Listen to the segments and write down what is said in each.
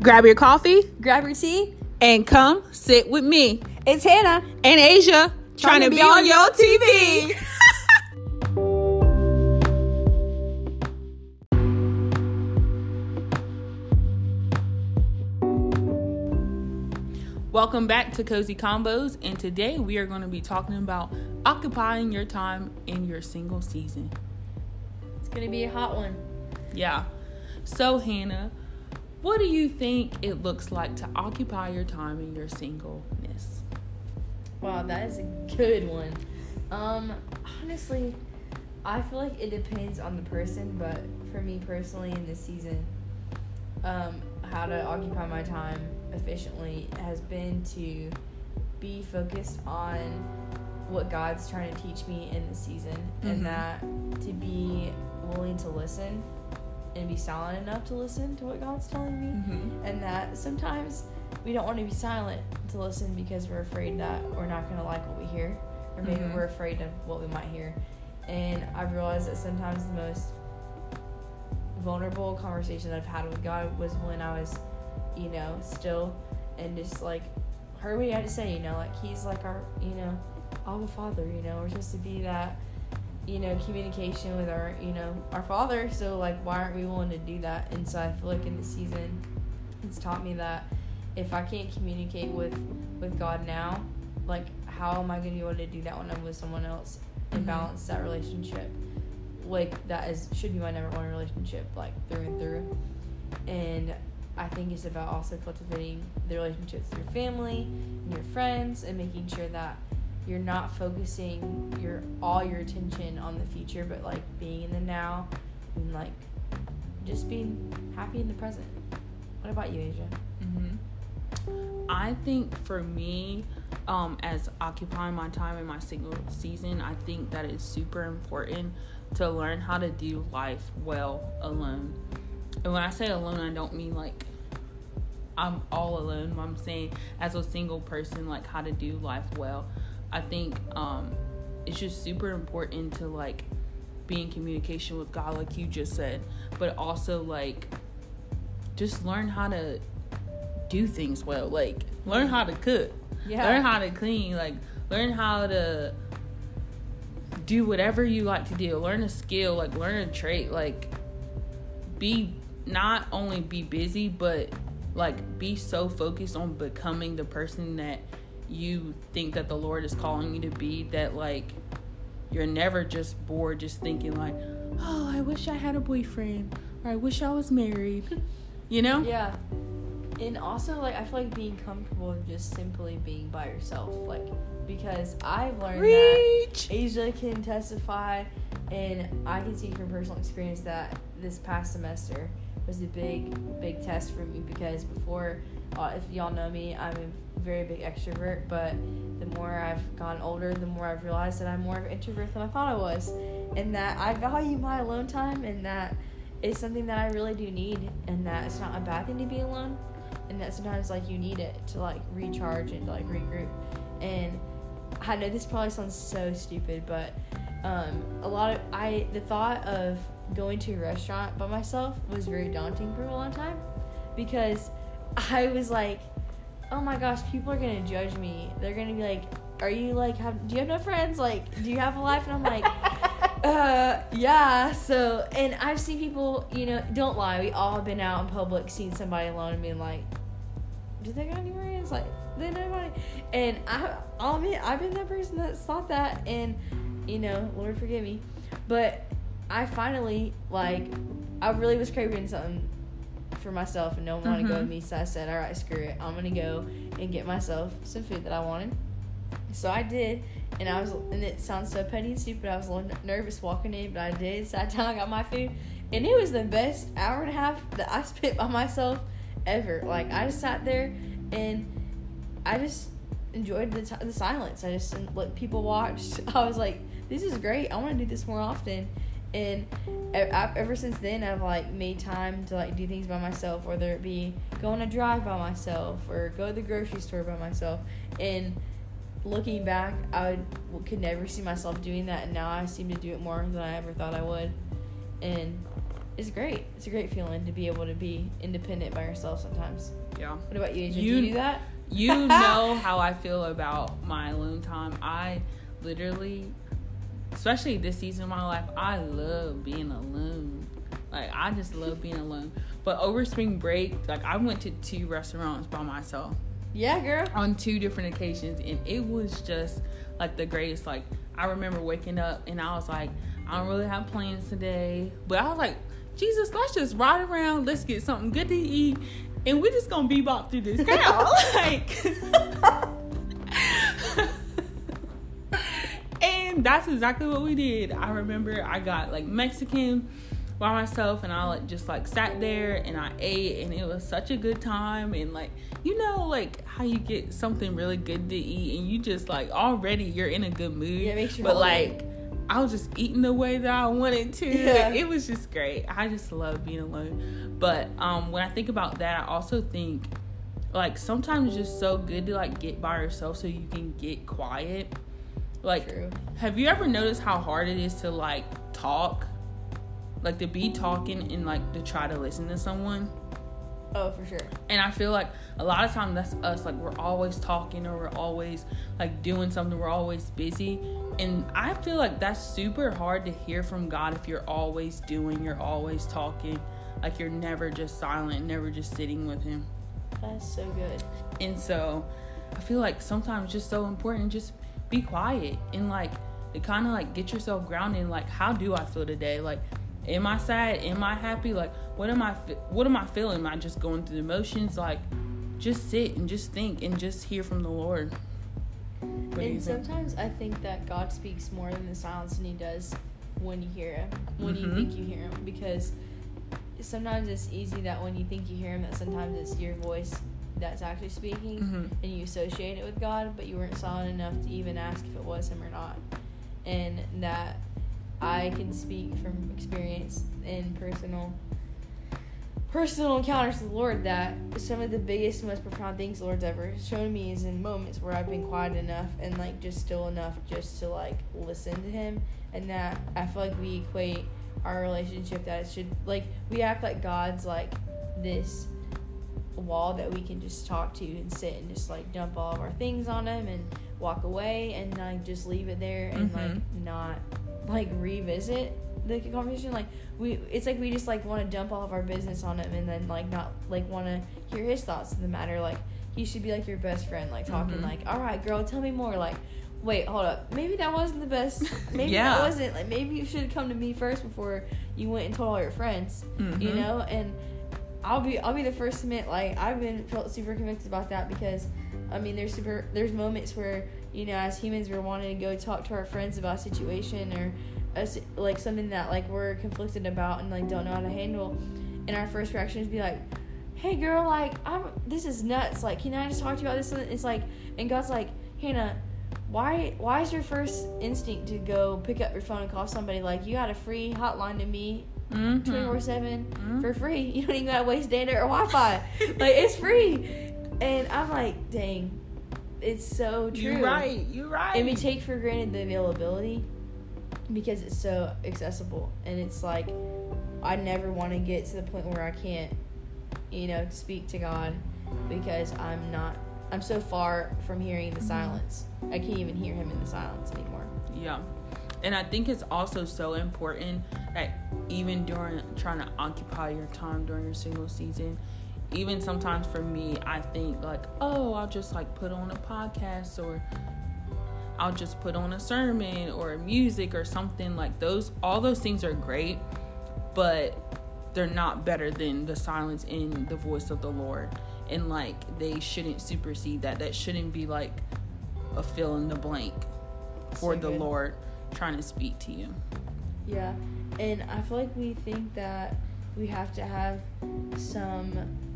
Grab your coffee Grab your tea. and come sit with me It's Hannah. and Asia trying, to be, on your TV. Welcome back to Cozy Combos, and today we are going to be talking about occupying your time in your single season. It's gonna be a hot one. Yeah. So, Hannah, what do you think it looks like to occupy your time in your singleness? Wow, that is a good one. Um, honestly, I feel like it depends on the person, but for me personally in this season, um, how to occupy my time efficiently has been to be focused on what God's trying to teach me in the season, Mhm. and that to be willing to listen and be silent enough to listen to what God's telling me Mm-hmm. and that sometimes we don't want to be silent to listen because we're afraid that we're not going to like what we hear or maybe Mhm. we're afraid of what we might hear and i've realized that sometimes the most vulnerable conversation i've had with god was when i was you know still and just like heard what he had to say you know like he's like our you know Abba Father, you know, we're supposed to be that, you know, communication with our, you know, our Father. So like, why aren't we willing to do that? And so I feel like in the season, it's taught me that if I can't communicate with with God now, like, how am I going to be able to do that when I'm with someone else and Mhm. balance that relationship? Like that is should be my number one relationship, like through and through. And I think it's about also cultivating the relationships with your family and your friends and making sure that you're not focusing your all your attention on the future but like being in the now and like just being happy in the present what about you asia Mm-hmm. I think for me, um, as occupying my time in my single season, I think that it's super important to learn how to do life well alone. And when I say alone, I don't mean like I'm all alone. I'm saying as a single person, like how to do life well. I think um, it's just super important to like be in communication with God, like you just said, but also like just learn how to do things well. Like learn how to cook, learn how to clean, like learn how to do whatever you like to do. Learn a skill, like learn a trait, like be not only be busy, but like be so focused on becoming the person that you think that the Lord is calling you to be that like you're never just bored just thinking like, "Oh, I wish I had a boyfriend." Or I wish I was married. You know? yeah and also like i feel like being comfortable just simply being by yourself like because i've learned that Asia can testify, and I can see from personal experience that this past semester was a big, big test for me because before, uh, if y'all know me, I'm a very big extrovert, but the more I've gotten older, the more I've realized that I'm more of an introvert than I thought I was, and that I value my alone time, and that it's something that I really do need, and that it's not a bad thing to be alone, and that sometimes like you need it to like recharge and to, like regroup, and I know this probably sounds so stupid, but um, a lot of I the thought of going to a restaurant by myself was very daunting for a long time because I was like, oh my gosh, people are gonna judge me. They're gonna be like, are you like have do you have no friends? Like, do you have a life? And I'm like, uh, yeah. So, and I've seen people, you know, don't lie. We all have been out in public, seen somebody alone, and being like, do they got any friends? Like, they know anybody? And I, I'll admit, I've been that person that's thought that, and you know, Lord forgive me, but I finally like, I really was craving something for myself, and no one wanted to go with me, so I said, all right, screw it, I'm gonna go and get myself some food that I wanted. So I did, and I was, and it sounds so petty and stupid. I was a little nervous walking in, but I did. Sat down, got my food, and it was the best hour and a half that I spent by myself ever. Like I just sat there, and I just enjoyed the, t- the silence. I just let people watch. I was like, this is great. I want to do this more often. And e- I, ever since then, I've like made time to like do things by myself, whether it be go on a drive by myself or go to the grocery store by myself. And looking back, I would, could never see myself doing that, and now I seem to do it more than I ever thought I would. And it's great. It's a great feeling to be able to be independent by yourself sometimes. Yeah. What about you, Adrian? You- do you do that? You know how I feel about my alone time. I literally, especially this season of my life, I love being alone. Like I just love being alone. But over spring break, like I went to two restaurants by myself Yeah, girl. on two different occasions, and it was just like the greatest. Like I remember waking up and I was like, I don't really have plans today, but I was like, Jesus, let's just ride around. Let's get something good to eat, and we're just gonna bebop through this town. like. That's exactly what we did. I remember I got like Mexican by myself and I like just like sat there and I ate and it was such a good time and like you know like how you get something really good to eat and you just like already you're in a good mood. Yeah, makes your but like I was just eating the way that I wanted to. Yeah. It was just great. I just love being alone. But um when I think about that I also think like sometimes it's just so good to like get by yourself so you can get quiet. Like True. have you ever noticed how hard it is to like talk? Like to be talking and like to try to listen to someone? Oh, for sure. And I feel like a lot of times that's us. Like we're always talking or we're always like doing something. We're always busy. And I feel like that's super hard to hear from God if you're always doing, you're always talking. Like you're never just silent, never just sitting with Him. That's so good. And so I feel like sometimes it's just so important just be quiet and like to kind of like get yourself grounded like how do I feel today? Like am I sad? Am I happy? Like what am I what am I feeling? Am I just going through the motions? Like just sit and just think and just hear from the Lord. What you and think? sometimes I think that God speaks more in the silence than He does when you hear Him, when you Mhm. think you hear Him, because sometimes it's easy that when you think you hear Him, that sometimes it's your voice that's actually speaking, Mhm. and you associate it with God, but you weren't silent enough to even ask if it was Him or not, and that I can speak from experience and personal personal encounters with the Lord that some of the biggest, most profound things the Lord's ever shown me is in moments where I've been quiet enough and like just still enough just to like listen to Him, and that I feel like we equate our relationship that it should like we act like God's like this wall that we can just talk to and sit and just like dump all of our things on him and walk away and like just leave it there and like Mhm. not like revisit the conversation like we it's like we just like want to dump all of our business on him and then like not like want to hear his thoughts in the matter like he should be like your best friend like talking Mhm. like all right girl tell me more like wait hold up maybe that wasn't the best maybe Yeah. that wasn't like maybe you should have come to me first before you went and told all your friends you Mhm. know and i'll be i'll be the first to admit like i've been felt super convicted about that because i mean there's super there's moments where you know as humans we're wanting to go talk to our friends about a situation or si- like something that like we're conflicted about and like don't know how to handle. And our first reaction is be like hey girl like i'm this is nuts. Like can i just talk to you about this? It's like and god's like hannah why why is your first instinct to go pick up your phone and call somebody? Like you got a free hotline to me Mhm. 24 7 Mhm. for free. You don't even gotta waste data or Wi Fi. like, it's free. And I'm like, dang, it's so true. You're right. You're right. And we take for granted the availability because it's so accessible. And it's like, I never want to get to the point where I can't, you know, speak to God because I'm not, I'm so far from hearing the silence. I can't even hear Him in the silence anymore. Yeah. And I think it's also so important that even during trying to occupy your time during your single season, even sometimes for me, I think like, oh, I'll just like put on a podcast or I'll just put on a sermon or music or something like those. All those things are great, but they're not better than the silence in the voice of the Lord. And like they shouldn't supersede that. That shouldn't be like a fill in the blank for So the good. Lord trying to speak to you. Yeah, and I feel like we think that we have to have some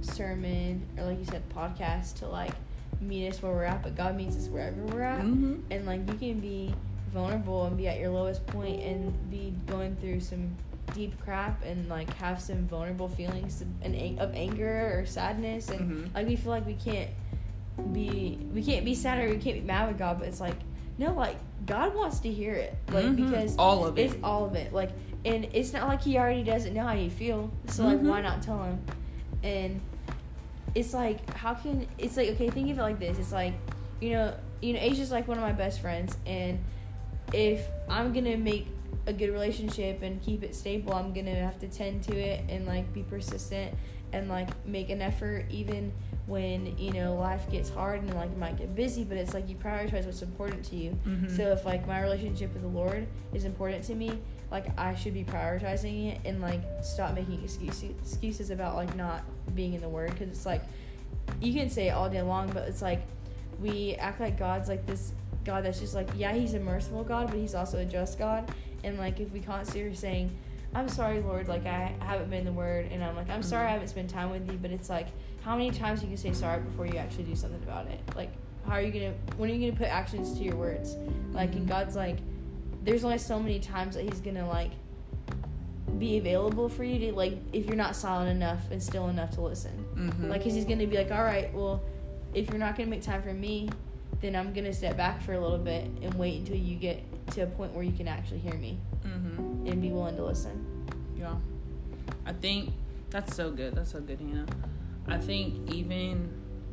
sermon or, like you said, podcast to like meet us where we're at, but God meets us wherever we're at, Mm-hmm. and like you can be vulnerable and be at your lowest point and be going through some deep crap and like have some vulnerable feelings and of anger or sadness and Mhm. like we feel like we can't be we can't be sad or we can't be mad with God, but it's like no, like God wants to hear it, like Mhm. because all of it. it's all of it. Like and it's not like he already doesn't know how you feel. So like, Mhm. why not tell him? And it's like, how can it's like okay? Think of it like this. It's like, you know, you know, Asia's like one of my best friends, and if I'm gonna make a good relationship and keep it stable, I'm gonna have to tend to it and like be persistent and like make an effort even when you know life gets hard and like you might get busy but it's like you prioritize what's important to you Mhm. so if like my relationship with the lord is important to me like i should be prioritizing it and like stop making excuses excuses about like not being in the word because it's like you can say it all day long but it's like we act like god's like this god that's just like yeah he's a merciful god but he's also a just god and like if we constantly are saying i'm sorry lord like i haven't been in the word and i'm like i'm sorry i haven't spent time with you but it's like how many times you can say sorry before you actually do something about it? Like how are you gonna when are you gonna put actions to your words? Like and god's like there's only so many times that he's gonna like be available for you to like if you're not silent enough and still enough to listen. Mhm. like, cause he's gonna be like, all right, well, if you're not gonna make time for me, then I'm gonna step back for a little bit and wait until you get to a point where you can actually hear me. Mhm. And be willing to listen. Yeah. I think that's so good. That's so good, Hannah. I think even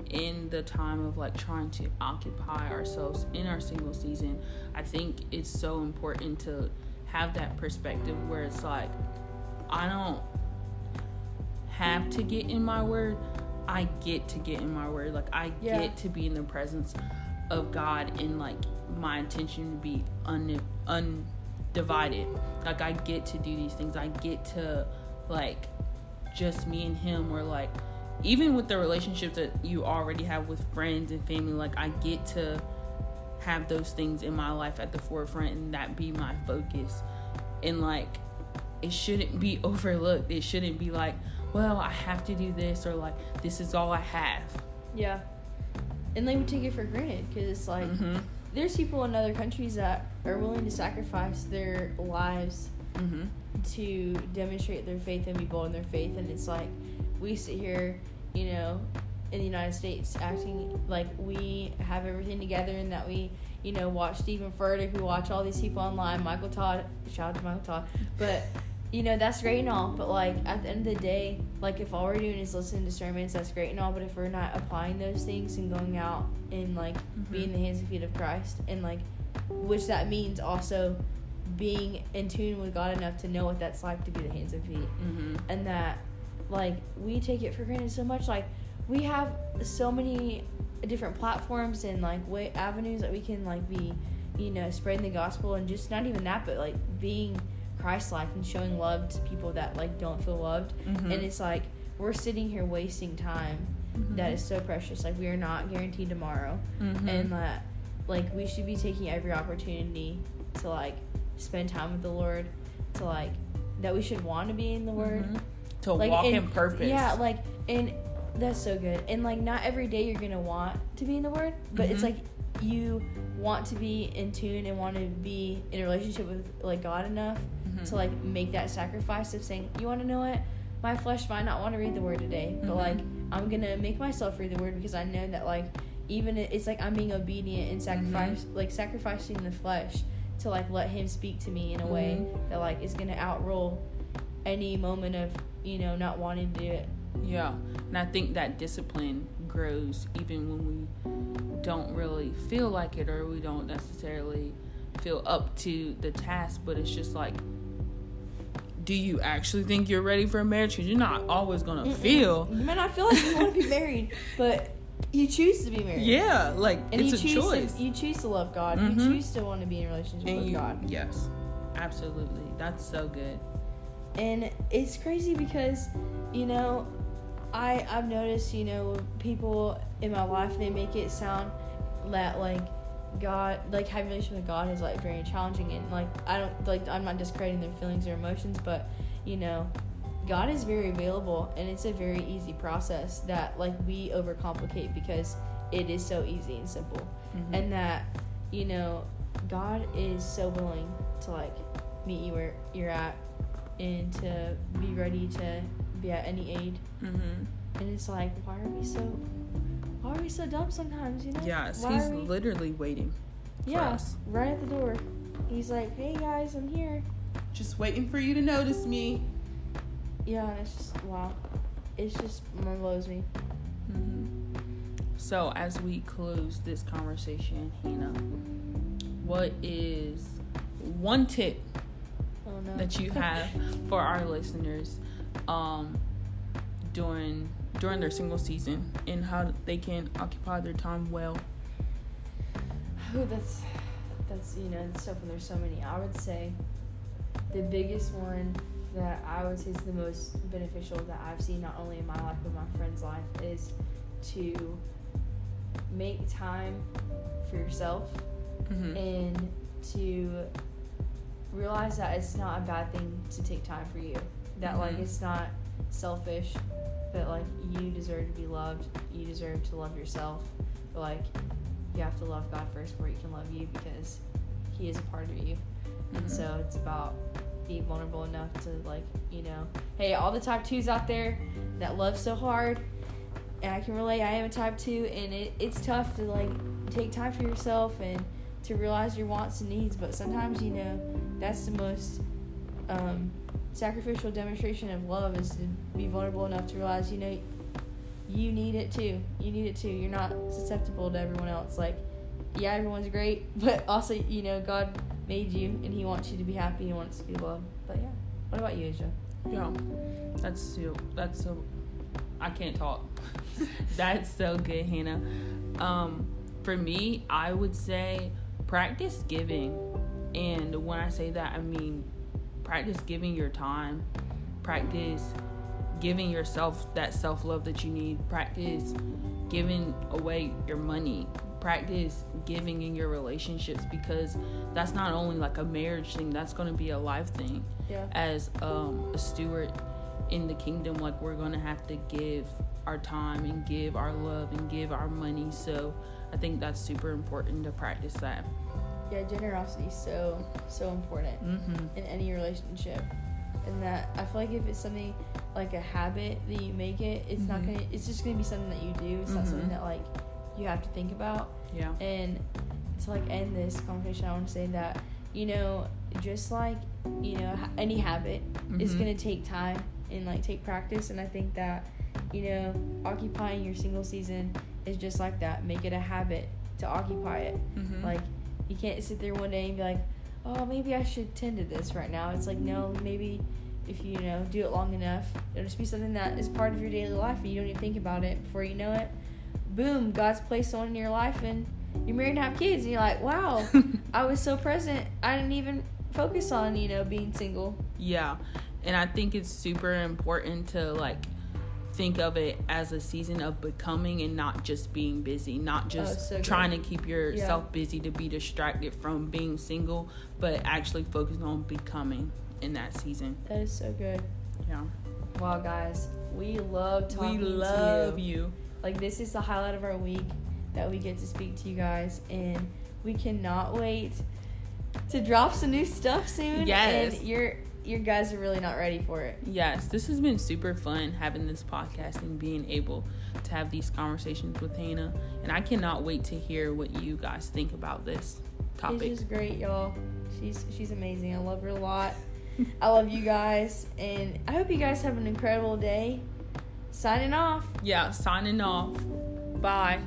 in the time of like trying to occupy ourselves in our single season, I think it's so important to have that perspective where it's like, I don't have to get in my word. I get to get in my word. Like I Yeah. get to be in the presence of God and like my intention to be un undivided. Like I get to do these things. I get to like just me and him or like even with the relationships that you already have with friends and family, like I get to have those things in my life at the forefront and that be my focus. And like it shouldn't be overlooked. It shouldn't be like, well, I have to do this or like this is all I have. Yeah. And then we take it for granted because it's like Mhm. There's people in other countries that are willing to sacrifice their lives Mhm. to demonstrate their faith and be bold in their faith. And it's like we sit here, you know, in the United States acting like we have everything together and that we, you know, watch Steven Furtick, we watch all these people online, Michael Todd, shout out to Michael Todd. But, you know, that's great and all. But, like, at the end of the day, like, if all we're doing is listening to sermons, that's great and all. But if we're not applying those things and going out and, like, being the hands and feet of Christ and, like, which that means also being in tune with God enough to know what that's like to be the hands and feet, Mhm. and that like we take it for granted so much. Like we have so many different platforms and like way avenues that we can like be, you know, spreading the gospel and just not even that, but like being Christ-like and showing love to people that like don't feel loved. Mhm. And it's like we're sitting here wasting time Mhm. that is so precious. Like we are not guaranteed tomorrow Mhm. and that like we should be taking every opportunity to like spend time with the Lord, to like that we should want to be in the Word, Mhm. to like walk and- in purpose. Yeah, like and that's so good. And like not every day you're gonna want to be in the Word, but it's Mhm. like you want to be in tune and want to be in a relationship with like God enough Mhm. to like make that sacrifice of saying, you want to know what, my flesh might not want to read the Word today, but Mhm. like I'm gonna make myself read the Word because I know that like even it's like I'm being obedient and sacrifice like sacrificing the flesh to like let Him speak to me in a way Mhm. that like is gonna outroll any moment of you know not wanting to do it. Yeah, and I think that discipline grows even when we don't really feel like it or we don't necessarily feel up to the task, but it's just like, do you actually think you're ready for a marriage? Because you're not always gonna Mm-mm. feel. You might not feel like you want to be married, but you choose to be married. Yeah, like And it's you a choose choice. To, you choose to love God. Mhm. You choose to want to be in a relationship and with you, God. yes, absolutely. That's so good. and it's crazy because you know i i've noticed you know people in my life they make it sound that like god like having a relationship with god is like very challenging and like i don't like i'm not discrediting their feelings or emotions but you know god is very available and it's a very easy process that like we overcomplicate because it is so easy and simple Mhm. and that you know god is so willing to like meet you where you're at and to be ready to be at any aid Mhm. and it's like why are we so why are we so dumb sometimes you know Yes, why he's we, literally waiting. yeah right at the door he's like hey guys i'm here just waiting for you to notice me. Yeah, and it's just wow. It's just mind blows me. hmm So as we close this conversation, Hannah, what is one tip Oh no. that you have for our listeners um, during during their single season and how they can occupy their time well? Oh, that's that's you know stuff. And there's so many. I would say the biggest one that I would say is the most beneficial that I've seen not only in my life but my friend's life is to make time for yourself hmm and to realize that it's not a bad thing to take time for you. That like Mhm. it's not selfish, but like you deserve to be loved. You deserve to love yourself. But like you have to love God first before He can love you because He is a part of you. And Mhm. so it's about being vulnerable enough to like you know, hey, all the type twos out there that love so hard. And I can relate. I am a type two, and it, it's tough to like take time for yourself and to realize your wants and needs. But sometimes, you know, that's the most um, sacrificial demonstration of love is to be vulnerable enough to realize, you know, you need it too. You need it too. You're not susceptible to everyone else. Like, yeah, everyone's great, but also, you know, God made you and He wants you to be happy He wants to be loved. But yeah, what about you, Asia? Yeah, that's so. That's so. I can't talk. that's so good, Hannah. Um, for me, I would say practice giving, and when I say that, I mean practice giving your time, practice giving yourself that self love that you need, practice giving away your money, practice giving in your relationships because that's not only like a marriage thing, that's going to be a life thing Yeah. as um, a steward in the kingdom like we're gonna have to give our time and give our love and give our money so i think that's super important to practice that Yeah, generosity is so, so important. mm-hmm. in any relationship and that i feel like if it's something like a habit that you make it it's not Mhm. gonna it's just gonna be something that you do it's not something Mhm. that like you have to think about yeah and to like end this conversation i want to say that you know just like you know any habit is Mhm. gonna take time and like take practice and i think that you know occupying your single season is just like that make it a habit to occupy it Mhm. like you can't sit there one day and be like, oh, maybe I should tend to this right now. It's like no, maybe if you, you know do it long enough, it'll just be something that is part of your daily life, and you don't even think about it. Before you know it, boom, God's placed someone in your life, and you're married and have kids, and you're like, wow, I was so present. I didn't even focus on you know being single. yeah and i think it's super important to like think of it as a season of becoming and not just being busy not oh, just Oh, so good. trying to keep yourself busy to be distracted from being single but actually focusing on becoming in that season That is so good. yeah Wow, guys, we love talking we to love you. you Like this is the highlight of our week that we get to speak to you guys, and we cannot wait to drop some new stuff soon. Yes. and you're you guys are really not ready for it. Yes, this has been super fun having this podcast and being able to have these conversations with Hannah. And I cannot wait to hear what you guys think about this topic. She's great, y'all. She's she's amazing. I love her a lot. I love you guys, and I hope you guys have an incredible day. Signing off. Yeah, signing off. Bye.